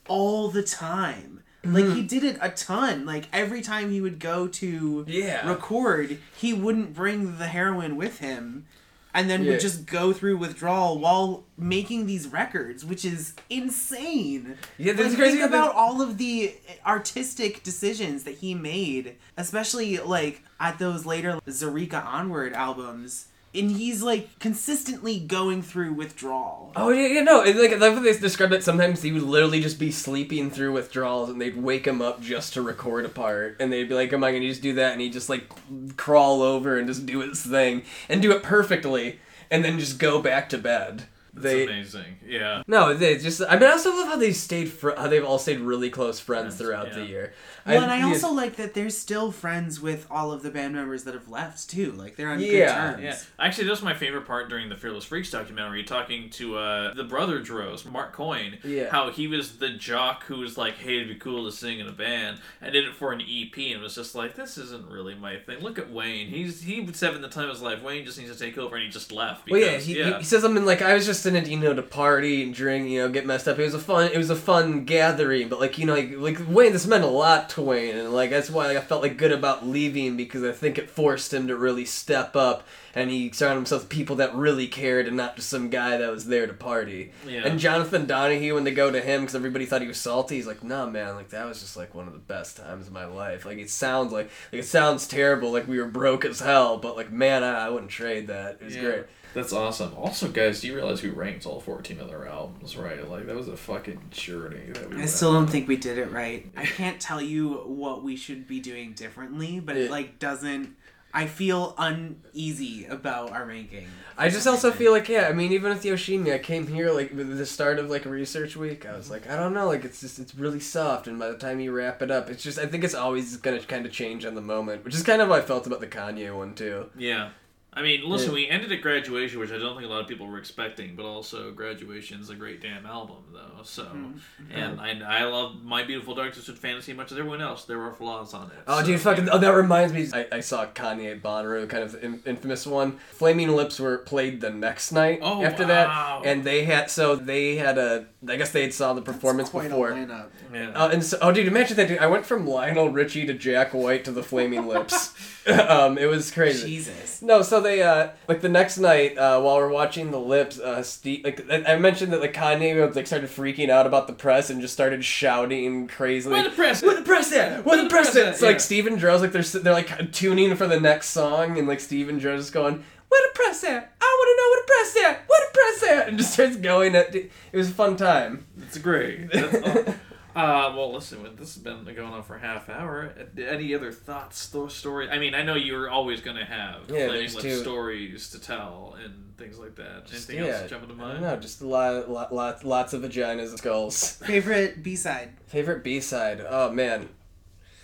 Speaker 4: all the time. Like he did it a ton. Like every time he would go to
Speaker 5: Yeah.
Speaker 4: record, he wouldn't bring the heroin with him. And then
Speaker 5: Yeah.
Speaker 4: would just go through withdrawal while making these records, which is insane.
Speaker 5: Yeah, that's
Speaker 4: Like,
Speaker 5: crazy
Speaker 4: Think about all of the artistic decisions that he made, especially like at those later Zaireeka Onward albums. And he's like consistently going through withdrawal.
Speaker 5: Oh yeah, yeah, no. It's like I love how they described it. Sometimes he would literally just be sleeping through withdrawals, and they'd wake him up just to record a part, and they'd be like, "Am I gonna just do that?" And he'd just like crawl over and just do his thing and do it perfectly, and then just go back to bed.
Speaker 3: That's
Speaker 5: They
Speaker 3: amazing. Yeah.
Speaker 5: no, they just. I mean, I also love how they stayed. Fr- how they've all stayed really close friends
Speaker 3: Friends,
Speaker 5: throughout the year.
Speaker 4: Well, and I
Speaker 5: yeah.
Speaker 4: also like that they're still friends with all of the band members that have left too. Like they're on
Speaker 5: Yeah,
Speaker 4: good terms.
Speaker 3: Yeah, actually, that was my favorite part during the Fearless Freaks documentary, talking to uh, the brother Dros, Mark Coyne.
Speaker 5: Yeah.
Speaker 3: How he was the jock who was like, "Hey, it'd be cool to sing in a band," and did it for an EP, and was just like, "This isn't really my thing." Look at Wayne. He's he said in the time of his life, Wayne just needs to take over, and he just left.
Speaker 5: Well,
Speaker 3: Because,
Speaker 5: yeah, he, he says something like, "I was just in it, you know, to party and drink, you know, get messed up. It was a fun, it was a fun gathering, but like, you know, like, like Wayne, this meant a lot to Wayne, and like that's why I felt like good about leaving because I think it forced him to really step up, and he surrounded himself with people that really cared, and not just some guy that was there to party.
Speaker 3: Yeah.
Speaker 5: And Jonathan Donahue, when they go to him because everybody thought he was salty, he's like, "Nah, man, like that was just like one of the best times of my life. Like it sounds like, like it sounds terrible, like we were broke as hell, but like man, I, I wouldn't trade that. It was
Speaker 3: Yeah.
Speaker 5: great."
Speaker 3: That's awesome. Also, guys, do you realize who ranks all 14 of their albums, right? Like, that was a fucking journey that we
Speaker 4: I still don't think we did it right. I can't tell you what we should be doing differently, but it
Speaker 5: Yeah.
Speaker 4: like doesn't. I feel uneasy about our ranking.
Speaker 5: I just also feel like yeah. I mean, even with Yoshimi, I came here like with the start of like research week. I was like, I don't know, like it's just it's really soft, and by the time you wrap it up, it's just I think it's always gonna kind of change on the moment, which is kind of how I felt about the Kanye one too.
Speaker 3: Yeah. I mean, listen,
Speaker 5: Yeah.
Speaker 3: we ended at graduation, which I don't think a lot of people were expecting, but also graduation's a great damn album, though. So,
Speaker 5: Mm-hmm.
Speaker 3: and I, I love My Beautiful Dark Twisted Fantasy much as everyone else. There were flaws on it.
Speaker 5: Oh,
Speaker 3: so,
Speaker 5: dude, fucking! Oh, that reminds me. I, I saw Kanye Bonnaroo, kind of in, infamous one. Flaming Lips were played the next night
Speaker 3: Oh,
Speaker 5: after
Speaker 3: wow.
Speaker 5: that, and they had so they had a. I guess they had saw the performance
Speaker 4: Quite a
Speaker 5: before.
Speaker 4: lineup.
Speaker 3: Yeah.
Speaker 5: Uh, and so, oh, dude, imagine that, dude. I went from Lionel Richie to Jack White to the Flaming Lips. um, it was crazy.
Speaker 4: Jesus.
Speaker 5: No, so they uh like the next night uh while we're watching the lips uh Steve like I mentioned that like Kanye like started freaking out about the press and just started shouting crazily.
Speaker 3: Where the press
Speaker 5: Where the press at? Where the press at? It's like Steven Drozd's like they're they're like tuning for the next song and like Steven Drozd's just going. Where the press at? I want to know where the press at. Where the press at? And just starts going at. It was a fun time.
Speaker 3: It's great. That's. Uh, well, listen, this has been going on for a half hour. Any other thoughts, sto- story? I mean, I know you're always going to have
Speaker 5: Yeah,
Speaker 3: flaming
Speaker 5: there's two.
Speaker 3: stories to tell and things like that.
Speaker 5: Just,
Speaker 3: Anything
Speaker 5: yeah,
Speaker 3: else jumping to
Speaker 5: I
Speaker 3: mind?
Speaker 5: don't just a lot, lot, lot, lots of vaginas and skulls.
Speaker 4: Favorite B side.
Speaker 5: Favorite B side? Oh man,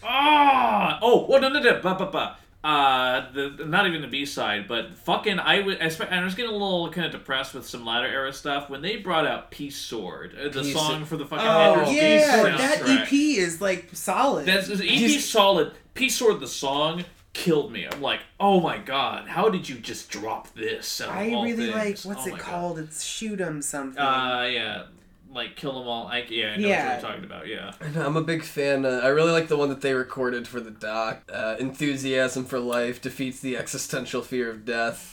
Speaker 3: Ah! Oh, oh no, no, no, ba, ba, ba. Uh, the, not even the B side, but fucking, I was, I was getting a little kind of depressed with some latter era stuff when they brought out Peace Sword, uh, the
Speaker 5: Peace-
Speaker 3: song for the fucking
Speaker 4: Oh yeah, that
Speaker 3: soundtrack.
Speaker 4: EP is like solid.
Speaker 3: That's EP
Speaker 5: He's-
Speaker 3: solid. Peace Sword, the song killed me. I'm like, oh my god, how did you just drop this?
Speaker 4: I
Speaker 3: all
Speaker 4: really like what's
Speaker 3: Oh
Speaker 4: it
Speaker 3: my God.
Speaker 4: called? It's shoot 'em something.
Speaker 3: Uh, yeah, like kill them all. I, yeah, I know
Speaker 4: Yeah.
Speaker 3: what you're talking about. Yeah.
Speaker 5: I'm a big fan. Uh, I really like the one that they recorded for the doc. Uh, Enthusiasm for life defeats the existential fear of death.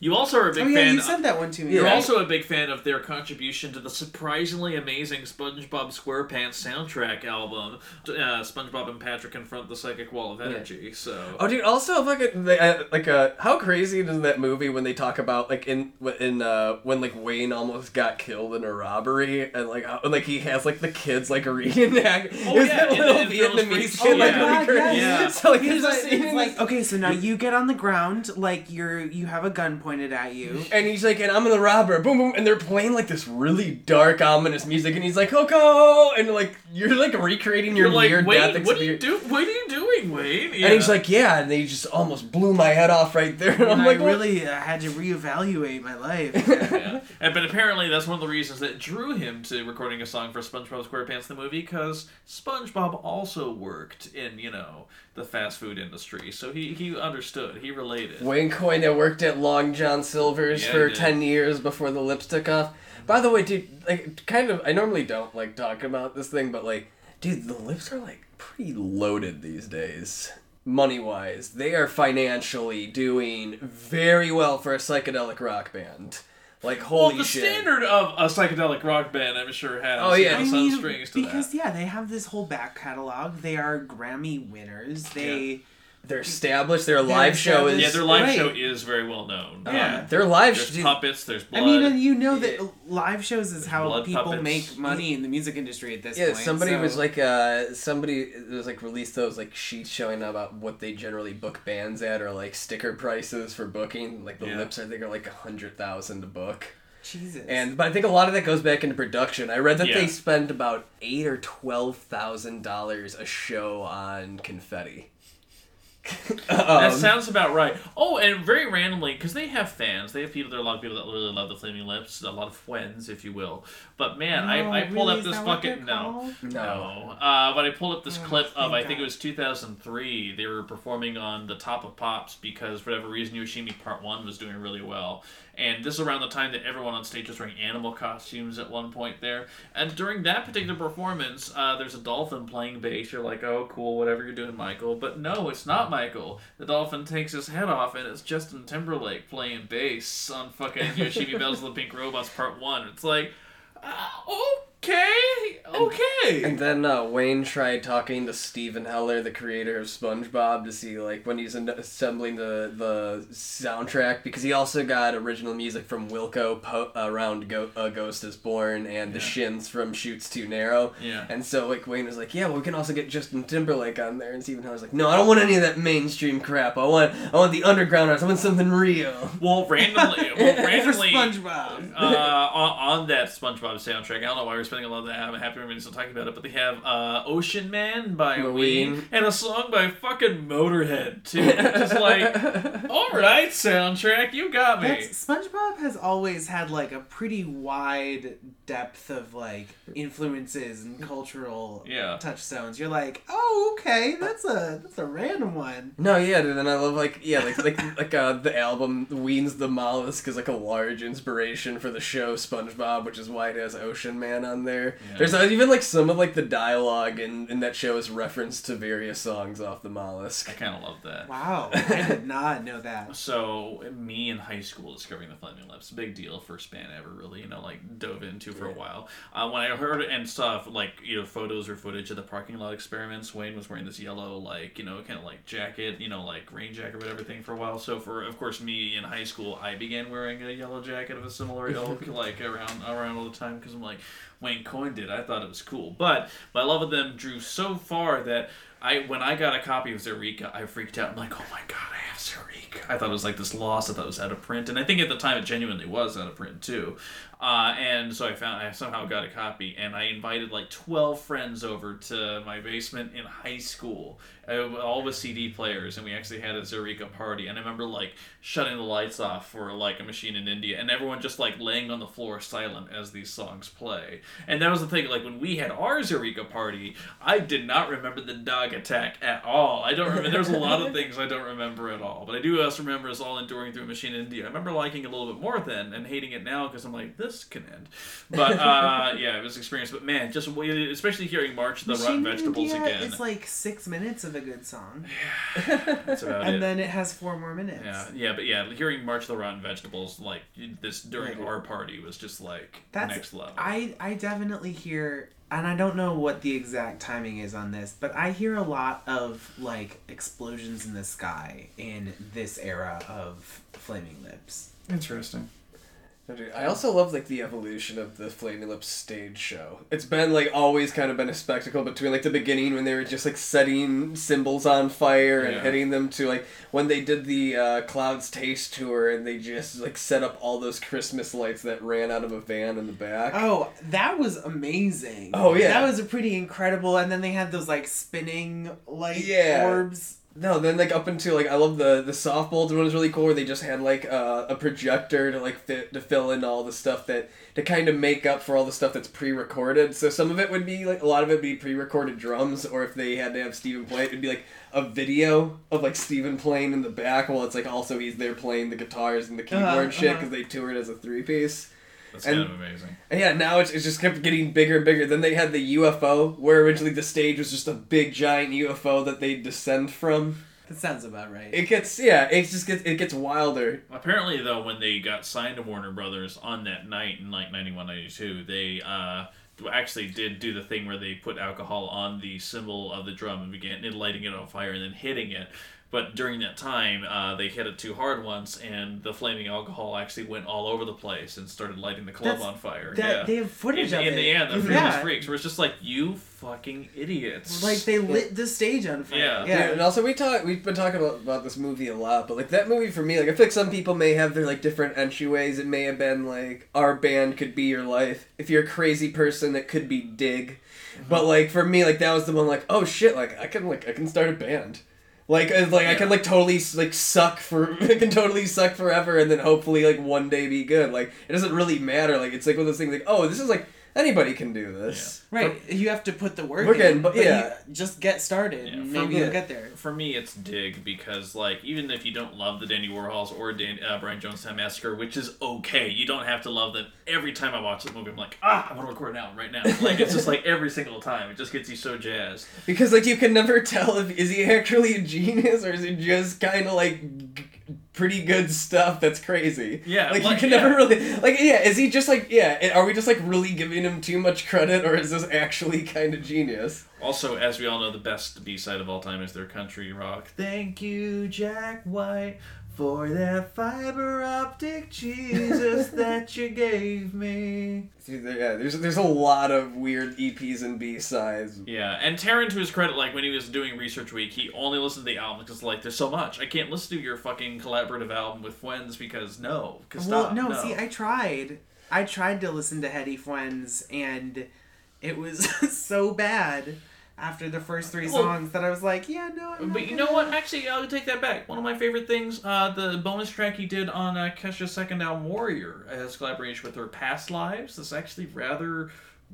Speaker 3: You also are a big
Speaker 4: oh yeah,
Speaker 3: fan.
Speaker 4: you said that one to me.
Speaker 3: You're
Speaker 4: right?
Speaker 3: also a big fan of their contribution to the surprisingly amazing SpongeBob SquarePants soundtrack album. Uh, SpongeBob and Patrick confront the psychic wall of energy. So.
Speaker 5: Oh, dude! Also, fucking they, uh, like uh, how crazy is that movie when they talk about like in in uh when like Wayne almost got killed in a robbery and like how, and, like he has like the kids like reenact.
Speaker 3: Oh,
Speaker 5: Is
Speaker 3: yeah,
Speaker 5: that little
Speaker 3: in
Speaker 5: Vietnamese
Speaker 3: Freaks.
Speaker 5: kid
Speaker 3: Oh,
Speaker 5: like
Speaker 3: yeah.
Speaker 5: recurring-
Speaker 3: Yeah.
Speaker 5: So like
Speaker 4: He's like,
Speaker 5: scene
Speaker 4: it's
Speaker 5: in
Speaker 4: like, okay, so now you get on the ground, like you're you have a gun pointed at you.
Speaker 5: And he's like, and I'm the robber, boom, boom, and they're playing like this really dark, ominous music, and he's like, Coco, and like you're like recreating your
Speaker 3: You're like,
Speaker 5: near
Speaker 3: Wayne,
Speaker 5: death
Speaker 3: what do you do? What do you doing, Wayne?
Speaker 5: And he's like, yeah, and they just almost blew my head off right there. And I'm
Speaker 4: And
Speaker 5: like,
Speaker 4: I really uh, had to reevaluate my life.
Speaker 3: yeah. And, but apparently that's one of the reasons that drew him to recording a song for SpongeBob SquarePants the movie because SpongeBob also worked in you know the fast food industry, so he he understood, he related.
Speaker 5: Wayne Coyne that worked at Long John Silver's
Speaker 3: Yeah,
Speaker 5: for ten years before the lips took off. By the way, dude, like, kind of, I normally don't like talk about this thing, but like, dude, the lips are like pretty loaded these days. Money wise, they are financially doing very well for a psychedelic rock band. Like, holy
Speaker 3: well, the
Speaker 5: shit!
Speaker 3: standard of a psychedelic rock band, I'm sure has
Speaker 5: Oh, yeah.
Speaker 3: you know, some
Speaker 4: mean,
Speaker 3: strings to
Speaker 4: because
Speaker 3: that.
Speaker 4: yeah, they have this whole back catalog. They are Grammy winners. They
Speaker 5: They're established. Their live show is
Speaker 3: Yeah, their live
Speaker 4: Right.
Speaker 3: show is very well known.
Speaker 5: Uh,
Speaker 3: yeah,
Speaker 5: their live
Speaker 3: there's
Speaker 5: show.
Speaker 3: puppets, there's blood.
Speaker 4: I mean, you know that live shows is how
Speaker 3: blood
Speaker 4: people
Speaker 3: puppets.
Speaker 4: make money in the music industry at this
Speaker 5: Yeah,
Speaker 4: point.
Speaker 5: somebody
Speaker 4: so-
Speaker 5: was like, uh, somebody was like released those like sheets showing about what they generally book bands at or like sticker prices for booking. Like the
Speaker 3: Yeah.
Speaker 5: lips, I think are like a hundred thousand to book.
Speaker 4: Jesus.
Speaker 5: And but I think a lot of that goes back into production. I read that
Speaker 3: Yeah.
Speaker 5: they spend about eight or twelve thousand dollars a show on confetti.
Speaker 3: That
Speaker 5: Um,
Speaker 3: sounds about right. Oh, and very randomly, because they have fans, they have people. There are a lot of people that really love the Flaming Lips, a lot of friends, if you will. But man,
Speaker 4: No,
Speaker 3: I, I pulled
Speaker 4: really?
Speaker 3: up
Speaker 4: Is
Speaker 3: this fucking
Speaker 4: they're
Speaker 3: no, no. Uh, but I pulled up this
Speaker 4: Oh,
Speaker 3: clip of
Speaker 4: thank
Speaker 3: I think it was 2003. They were performing on the Top of Pops because for whatever reason Yoshimi Part One was doing really well. And this is around the time that everyone on stage was wearing animal costumes at one point there. And during that particular performance, uh, there's a dolphin playing bass. You're like, oh, cool, whatever you're doing, Michael. But no, it's not Michael. The dolphin takes his head off, and it's Justin Timberlake playing bass on fucking Yoshimi Battles the Pink Robots Part 1. It's like, uh, okay, okay.
Speaker 5: And then uh, Wayne tried talking to Steven Heller, the creator of SpongeBob, to see like when he's in- assembling the the soundtrack because he also got original music from Wilco po- around Go- uh, Ghost is Born and the
Speaker 3: Yeah.
Speaker 5: Shins from Chutes Too Narrow.
Speaker 3: Yeah.
Speaker 5: And so like Wayne was like, yeah, well we can also get Justin Timberlake on there, and Steven Heller's like, no, I don't want any of that mainstream crap. I want I want the underground arts. I want something real.
Speaker 3: Well, randomly, well, randomly,
Speaker 4: SpongeBob.
Speaker 3: uh, on, on that SpongeBob soundtrack. I don't know why we're spending a lot of that. I'm happy we're still talking about it, but they have uh, "Ocean Man" by
Speaker 5: Ween.
Speaker 3: Ween and a song by fucking Motorhead too. Just like, all right, soundtrack, you got me.
Speaker 4: That's, SpongeBob has always had like a pretty wide depth of like influences and cultural
Speaker 3: Yeah.
Speaker 4: touchstones. You're like, oh, okay, that's a that's a random one.
Speaker 5: No, yeah, dude, and I love like yeah, like like like uh, the album "Ween's the Mollusk" is like a large inspiration for the show SpongeBob, which is why it has Ocean Man on there.
Speaker 3: Yeah.
Speaker 5: There's even like some of like the dialogue in, in that show is reference to various songs off the mollusk.
Speaker 3: I kind of love that.
Speaker 4: Wow, I did not know that.
Speaker 3: So me in high school discovering the Flaming Lips, big deal, first band ever really, you know, like dove into for a while. Uh, when I heard and saw like you know photos or footage of the parking lot experiments, Wayne was wearing this yellow like you know kind of like jacket, you know like rain jacket or whatever thing for a while. So for of course me in high school, I began wearing a yellow jacket of a similar ilk like around around all the time because I'm like Wayne Coyne did. I thought it was cool, but my love of them drew so far that. I when I got a copy of Zaireeka, I freaked out. I'm like, oh my god, I have Zaireeka. I thought it was like this loss. I thought it was out of print, and I think at the time it genuinely was out of print too. Uh, and so I found I somehow got a copy, and I invited like 12 friends over to my basement in high school, all with CD players, and we actually had a Zaireeka party. And I remember like shutting the lights off for like a machine in India, and everyone just like laying on the floor silent as these songs play. And that was the thing. Like when we had our Zaireeka party, I did not remember the dog attack at all. I don't remember. There's a lot of things I don't remember at all, but I do also remember us all enduring through Machine in India. I remember liking it a little bit more then and hating it now because I'm like, this can end. But uh, yeah, it was experience. But man, just especially hearing March the Rotten Vegetables
Speaker 4: India
Speaker 3: again.
Speaker 4: is like six minutes of a good song,
Speaker 3: That's about
Speaker 4: and
Speaker 3: it.
Speaker 4: then it has four more minutes.
Speaker 3: yeah, yeah, but yeah, hearing March the Rotten Vegetables like this during
Speaker 4: Yeah.
Speaker 3: our party was just like
Speaker 4: That's
Speaker 3: next level.
Speaker 4: I I definitely hear, and I don't know what the exact timing is on this, but I hear a lot of like explosions in the sky in this era of Flaming Lips.
Speaker 3: Interesting.
Speaker 5: I also love like the evolution of the Flaming Lips stage show. It's been like always kind of been a spectacle between like the beginning when they were just like setting cymbals on fire and
Speaker 3: Yeah.
Speaker 5: hitting them to like when they did the uh, Clouds Taste tour and they just like set up all those Christmas lights that ran out of a van in the back.
Speaker 4: Oh, that was amazing.
Speaker 5: Oh, yeah.
Speaker 4: that was a pretty incredible. And then they had those like spinning light
Speaker 5: Yeah.
Speaker 4: orbs.
Speaker 5: No, then like up until like I love the the Soft Bulletin one was really cool where they just had like uh, a projector to like fit to fill in all the stuff that to kind of make up for all the stuff that's pre-recorded. So some of it would be like a lot of it would be pre-recorded drums, or if they had to have Steven play, it would be like a video of like Steven playing in the back while it's like also he's there playing the guitars and the keyboard
Speaker 4: Uh-huh,
Speaker 5: shit
Speaker 4: uh-huh.
Speaker 5: because they toured as a three piece.
Speaker 3: That's
Speaker 5: And-
Speaker 3: kind of amazing.
Speaker 5: And yeah, now it's, it's just kept getting bigger and bigger. Then they had the UFO, where originally the stage was just a big giant UFO that they descend from.
Speaker 4: That sounds about right.
Speaker 5: It gets yeah, it just gets it gets wilder.
Speaker 3: Apparently, though, when they got signed to Warner Brothers on that night in like 91, 92, they uh, actually did do the thing where they put alcohol on the cymbal of the drum and began lighting it on fire and then hitting it. But during that time, uh, they hit it too hard once, and the flaming alcohol actually went all over the place and started lighting the club
Speaker 4: That's-
Speaker 3: on fire.
Speaker 4: that-
Speaker 3: yeah.
Speaker 4: they have footage
Speaker 3: in,
Speaker 4: of
Speaker 3: in
Speaker 4: it.
Speaker 3: the end, the
Speaker 4: Yeah.
Speaker 3: Freaks, where it's just like you fucking idiots.
Speaker 4: like they lit the stage on fire.
Speaker 3: Yeah.
Speaker 5: Yeah.
Speaker 4: yeah.
Speaker 5: and also we talk we've been talking about, about this movie a lot, but like that movie for me, like I feel like some people may have their like different entryways. It may have been like our band could be your life. If you're a crazy person, it could be Dig. But like for me, like that was the one like oh shit, like I can like I can start a band. Like, uh, like I can like totally like suck for I can totally suck forever and then hopefully like one day be good. Like it doesn't really matter. Like it's like one of those things like oh this is like anybody can do this.
Speaker 4: Right, you have to put the work,
Speaker 5: Work
Speaker 4: in,
Speaker 5: in, but
Speaker 4: but
Speaker 5: yeah.
Speaker 4: you just get started.
Speaker 3: Yeah,
Speaker 4: and
Speaker 3: for
Speaker 4: maybe
Speaker 5: me-
Speaker 4: you'll get there.
Speaker 3: For me, it's Dig because, like, even if you don't love the Dandy Warhols or Dan, uh, Brian Jonestown Massacre, which is okay, you don't have to love them. Every time I watch the movie, I'm like, ah, I want to record now, right now. Like, it's just like every single time. It just gets you so jazzed.
Speaker 5: Because like you can never tell if is he actually a genius or is he just kind of like g- pretty good stuff that's crazy.
Speaker 3: Yeah,
Speaker 5: like,
Speaker 3: like,
Speaker 5: you can
Speaker 3: yeah.
Speaker 5: never really like yeah. Is he just like yeah? Are we just like really giving him too much credit or is this actually kind of genius?
Speaker 3: Also, as we all know, the best B side of all time is their country rock. Thank you, Jack White, for that fiber optic Jesus that you gave me.
Speaker 5: See, there- Yeah, there's there's a lot of weird EPs and B sides.
Speaker 3: Yeah, and Taran, to his credit, like when he was doing Research Week, he only listened to the album because like there's so much. I can't listen to your fucking collaborative album with Friends because no, because
Speaker 4: Well,
Speaker 3: stop.
Speaker 4: no,
Speaker 3: no,
Speaker 4: see, I tried. I tried to listen to Heady Fwends, and it was so bad after the first three
Speaker 3: Well-
Speaker 4: songs that I was like, yeah, no. I'm
Speaker 3: But you know what? Actually, I'll take that back. One of my favorite things, uh, the bonus track he did on uh, Kesha's second album, Warrior, as collaboration with her past lives. Is actually rather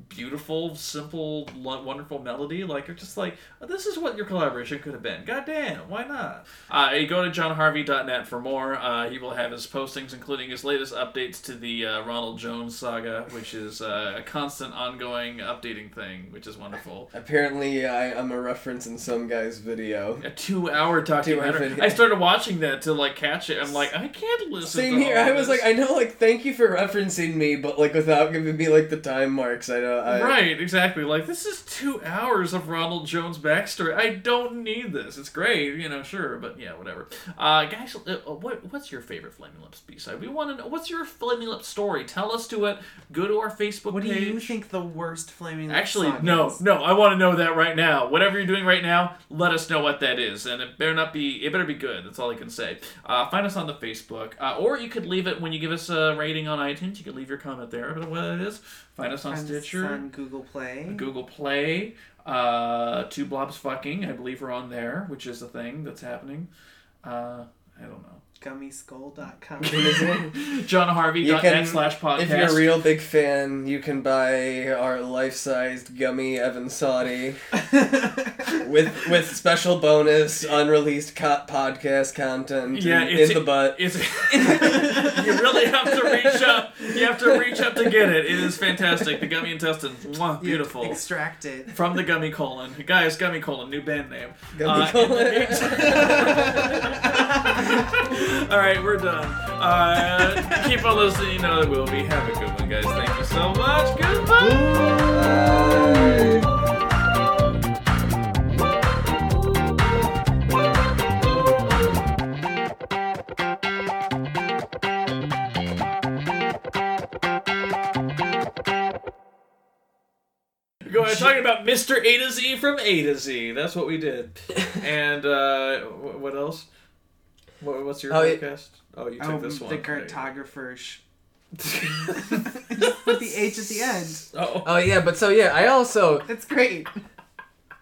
Speaker 3: beautiful, simple, lo- wonderful melody. Like you're just like, oh, this is what your collaboration could have been. God damn, why not? Uh, you go to johnharvey.net for more. Uh, he will have his postings, including his latest updates to the uh, Ronald Jones saga, which is uh, a constant, ongoing, updating thing, which is wonderful.
Speaker 5: Apparently, I, I'm a reference in some guy's video.
Speaker 3: A two-hour documentary.
Speaker 5: video.
Speaker 3: I started watching that to like catch it. I'm like, I can't listen.
Speaker 5: Same here. I was
Speaker 3: this.
Speaker 5: like, I know, like, thank you for referencing me, but like without giving me like the time marks. I know. I,
Speaker 3: Right, exactly. Like this is two hours of Ronald Jones backstory. I don't need this. It's great, you know, sure, but yeah, whatever. Uh, guys, uh, what what's your favorite Flaming Lips B side? We want to know what's your Flaming Lips story. Tell us to it. Go to our Facebook
Speaker 4: What do you think the worst Flaming Lips
Speaker 3: Actually,
Speaker 4: song
Speaker 3: no,
Speaker 4: is?
Speaker 3: no. I want to know that right now. Whatever you're doing right now, let us know what that is, and it better not be. It better be good. That's all I can say. Uh, find us on the Facebook, uh, or you could leave it when you give us a rating on iTunes. You could leave your comment there. But what it is, find us on
Speaker 4: Find
Speaker 3: Stitcher.
Speaker 4: on Google Play.
Speaker 3: Google Play, uh, Two Blobs Fucking, I believe we're on there, which is a thing that's happening. Uh, I don't know.
Speaker 4: Gummyskull.com.
Speaker 3: JohnHarvey.net
Speaker 5: You can-
Speaker 3: slash podcast.
Speaker 5: If you're a real big fan, you can buy our life-sized gummy Evan Saudi with with special bonus unreleased co- podcast content.
Speaker 3: yeah,
Speaker 5: in,
Speaker 3: it's
Speaker 5: in the butt.
Speaker 3: It's you really have to reach up. You have to reach up to get it. It is fantastic. The gummy intestines, mwah, beautiful.
Speaker 4: Extract it.
Speaker 3: From the gummy colon, guys. Gummy colon, new band name.
Speaker 5: Gummy
Speaker 3: Uh,
Speaker 5: colon.
Speaker 3: All right, we're done. Uh, keep on listening. You know that we'll be. Have a good one, guys. Thank you so much. Goodbye. Go ahead, talking about Mr. A to Z from A to Z. That's what we did. And uh, what else? What, what's your
Speaker 5: Oh, yeah.
Speaker 3: podcast? Oh, you took
Speaker 4: Oh,
Speaker 3: this one.
Speaker 4: the
Speaker 3: There you
Speaker 4: cartographers. Just put the H at the end.
Speaker 3: Oh.
Speaker 5: Oh yeah, but so yeah, I also
Speaker 4: That's great.